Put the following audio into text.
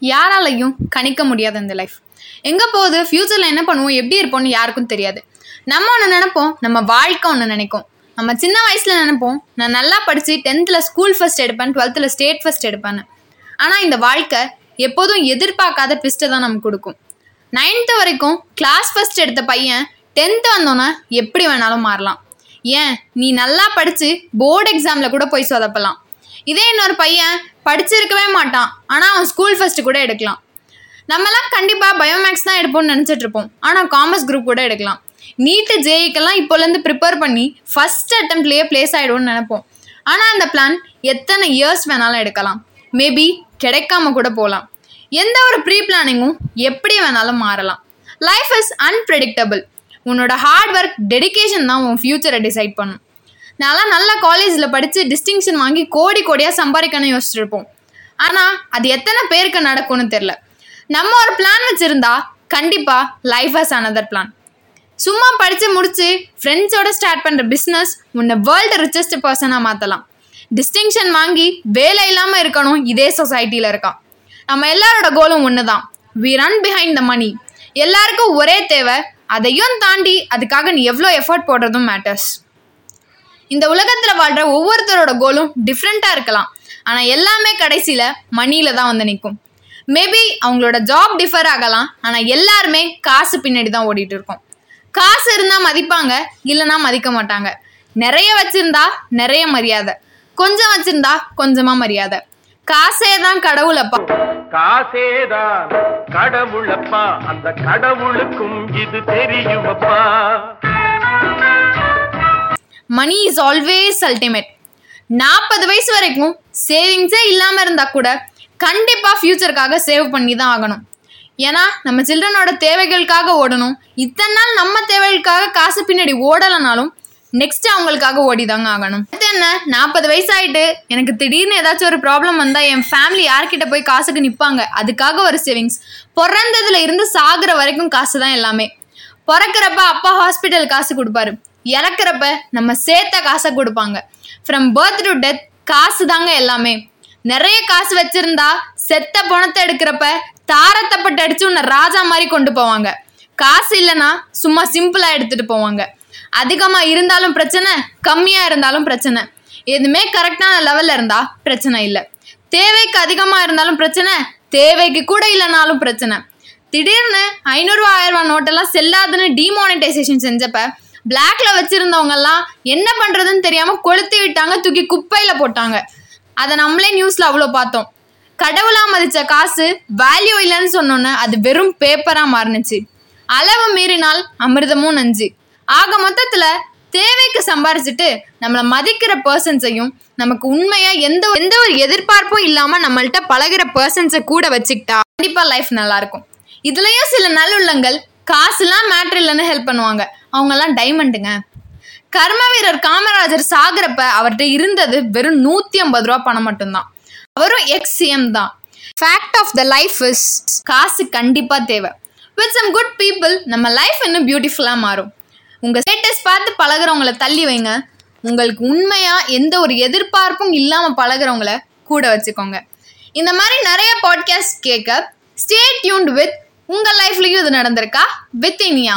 யாராலையும் கணிக்க முடியாது இந்த லைஃப் எங்கே போகுது? ஃப்யூச்சரில் என்ன பண்ணுவோம்? எப்படி இருப்போம்னு யாருக்கும் தெரியாது. நம்ம ஒன்று நினைப்போம் நம்ம வாழ்க்கை ஒன்று நினைக்கும். நம்ம சின்ன வயசில் நினைப்போம் நான் நல்லா படித்து டென்த்தில் ஸ்கூல் ஃபஸ்ட் எடுப்பேன் டுவெல்த்தில் ஸ்டேட் ஃபஸ்ட் எடுப்பேன்னு. ஆனால் இந்த வாழ்க்கை எப்போதும் எதிர்பார்க்காத ட்விஸ்ட்டை தான் நமக்கு கொடுக்கும். நைன்த்து வரைக்கும் கிளாஸ் ஃபஸ்ட் எடுத்த பையன் டென்த்து வந்தோன்னே எப்படி வேணாலும் மாறலாம். ஏன்? நீ நல்லா படித்து போர்டு எக்ஸாமில் கூட போய் சொதப்பலாம். இதே இன்னொரு பையன் படிச்சிருக்கவே மாட்டான். ஆனால் அவன் ஸ்கூல் ஃபஸ்ட்டு கூட எடுக்கலாம். நம்மலாம் கண்டிப்பாக பயோமேக்ஸ் தான் எடுப்போம்னு நினச்சிட்டு இருப்போம் ஆனால் காமர்ஸ் குரூப் கூட எடுக்கலாம். நீட்டு ஜேஇக்கெல்லாம் இப்போலேருந்து ப்ரிப்பேர் பண்ணி ஃபஸ்ட் அட்டம்ப்ட்லேயே ப்ளேஸ் ஆகிடும்னு நினைப்போம். ஆனால் அந்த பிளான் எத்தனை இயர்ஸ் வேணாலும் எடுக்கலாம். மேபி கிடைக்காம கூட போகலாம் எந்த ஒரு ப்ரீ பிளானிங்கும் எப்படி வேணாலும் மாறலாம். லைஃப் இஸ் அன்பிரடிக்டபிள் உன்னோட ஹார்ட் ஒர்க் டெடிகேஷன் தான் உன் ஃப்யூச்சரை டிசைட் பண்ணும். நான்லாம் நல்ல காலேஜில் படித்து டிஸ்டிங்ஷன் வாங்கி கோடி கோடியாக சம்பாதிக்கணும்னு யோசிச்சிருப்போம். ஆனால் அது எத்தனை பேருக்கு நடக்கும்னு தெரில நம்ம ஒரு பிளான் வச்சுருந்தா கண்டிப்பாக லைஃப் ஹஸ் அனதர் பிளான் சும்மா படித்து முடித்து ஃப்ரெண்ட்ஸோட ஸ்டார்ட் பண்ணுற பிஸ்னஸ் உன்னை வேர்ல்டு ரிச்சஸ்ட் பர்சனாக மாற்றலாம் டிஸ்டிங்ஷன் வாங்கி வேலை இல்லாமல் இருக்கணும் இதே சொசைட்டியில் இருக்கான். நம்ம எல்லாரோட கோலும் ஒன்று தான் we run behind the money எல்லாருக்கும் ஒரே தேவை அதையும் தாண்டி அதுக்காக நீ எவ்வளோ எஃபர்ட் போடுறதும் மேட்டர்ஸ் இந்த உலகத்தில் வாழ்கிற ஒவ்வொருத்தரோட கோலும் டிஃப்ரெண்ட்டாக இருக்கலாம். ஆனால் எல்லாமே கடைசியில் மணியில் தான் வந்து நிற்கும் மேபி அவங்களோட ஜாப் டிஃபர் ஆகலாம் ஆனால் எல்லாருமே காசு பின்னாடி தான் ஓடிட்டு இருக்கோம். காசு இருந்தால் மதிப்பாங்க இல்லைன்னா மதிக்க மாட்டாங்க. நிறைய வச்சிருந்தா நிறைய மரியாதை. கொஞ்சம் வச்சிருந்தா கொஞ்சமா மரியாதை. காசே தான் கடவுளப்பா. காசேதான் கடவுளப்பா. அந்த கடவுளுக்கும் இது தெரியுமப்பா. மணி இஸ் ஆல்வேஸ் அல்டிமேட் நாற்பது வயசு வரைக்கும் சேவிங்ஸே இல்லாமல் இருந்தால் கூட கண்டிப்பாக ஃப்யூச்சருக்காக சேவ் பண்ணி தான் ஆகணும். ஏன்னா நம்ம சில்ட்ரனோட தேவைகளுக்காக ஓடணும். இத்தனை நாள் நம்ம தேவைகளுக்காக காசு பின்னாடி ஓடலைனாலும் நெக்ஸ்ட் அவங்களுக்காக ஓடிதாங்க ஆகணும். அடுத்து என்ன? நாற்பது வயசாயிட்டு எனக்கு திடீர்னு ஏதாச்சும் ஒரு ப்ராப்ளம் வந்தால் என் ஃபேமிலி யார்கிட்ட போய் காசுக்கு நிற்பாங்க அதுக்காக ஒரு சேவிங்ஸ் பிறந்ததுல இருந்து சாகுற வரைக்கும் காசு தான் எல்லாமே. பிறக்கிறப்ப அப்பா ஹாஸ்பிட்டல் காசு கொடுப்பாரு. இறக்குறப்ப நம்ம சேர்த்த காசை கொடுப்பாங்க. ஃப்ரம் பர்த் டு டெத் காசு தாங்க எல்லாமே. நிறைய காசு வச்சிருந்தா செத்த பணத்தை எடுக்கிறப்ப தாரத்தப்பட்டு அடிச்சு உன்னை ராஜா மாதிரி கொண்டு போவாங்க. காசு இல்லைன்னா சும்மா சிம்பிளாக எடுத்துட்டு போவாங்க. அதிகமாக இருந்தாலும் பிரச்சனை கம்மியாக இருந்தாலும் பிரச்சனை. எதுவுமே கரெக்டான லெவலில் இருந்தால் பிரச்சனை இல்லை. தேவைக்கு அதிகமாக இருந்தாலும் பிரச்சனை தேவைக்கு கூட இல்லைனாலும் பிரச்சனை. திடீர்னு ஐநூறுரூவா ஆயிரம் ரூபா நோட்டெல்லாம் செல்லாதுன்னு டிமானிட்டைசேஷன் செஞ்சப்ப பிளாக்ல வச்சிருந்தவங்கெல்லாம் என்ன பண்றதுன்னு தெரியாம கொளுத்தி விட்டாங்க தூக்கி குப்பையில போட்டாங்க. அதை நம்மளே நியூஸ்ல அவ்வளோ பார்த்தோம். கடவுளா மதிச்ச காசு வேல்யூ இல்லைன்னு சொன்னோன்னு அது வெறும் பேப்பரா மாறினுச்சு. அளவு மீறினால் அமிர்தமும் நஞ்சு. ஆக மொத்தத்துல தேவைக்கு சம்பாரிச்சுட்டு நம்மளை மதிக்கிற பர்சன்ஸையும் நமக்கு உண்மையா எந்த எந்த ஒரு எதிர்பார்ப்பும் இல்லாம நம்மள்ட்ட பழகிற பர்சன்ஸை கூட வச்சுக்கிட்டா கண்டிப்பா லைஃப் நல்லா இருக்கும். இதுலயும் சில நல்லுள்ளங்கள் காசுலாம் மேட்ரு இல்லைன்னு ஹெல்ப் பண்ணுவாங்க. அவங்கெல்லாம் டைமண்டுங்க கர்ம வீரர் காமராஜர் சாகிறப்ப அவர்கிட்ட இருந்தது வெறும் நூற்றி ஐம்பது ரூபா பணம் மட்டும்தான். அவரும் எக்ஸிஎம் தான். Fact of the life is காசு கண்டிப்பாக தேவை. வித் சம் குட் பீப்புள் நம்ம லைஃப் இன்னும் பியூட்டிஃபுல்லாக மாறும். உங்கள் ஸ்டேட்டஸ் பார்த்து பழகுறவங்கள தள்ளி வைங்க. உங்களுக்கு உண்மையாக எந்த ஒரு எதிர்பார்ப்பும் இல்லாமல் பழகிறவங்கள கூட வச்சுக்கோங்க. இந்த மாதிரி நிறைய பாட்காஸ்ட் கேட்க ஸ்டே டியூன்ட் வித் உங்கள் லைஃப்லையும் இது நடந்திருக்கா? வித் இனியா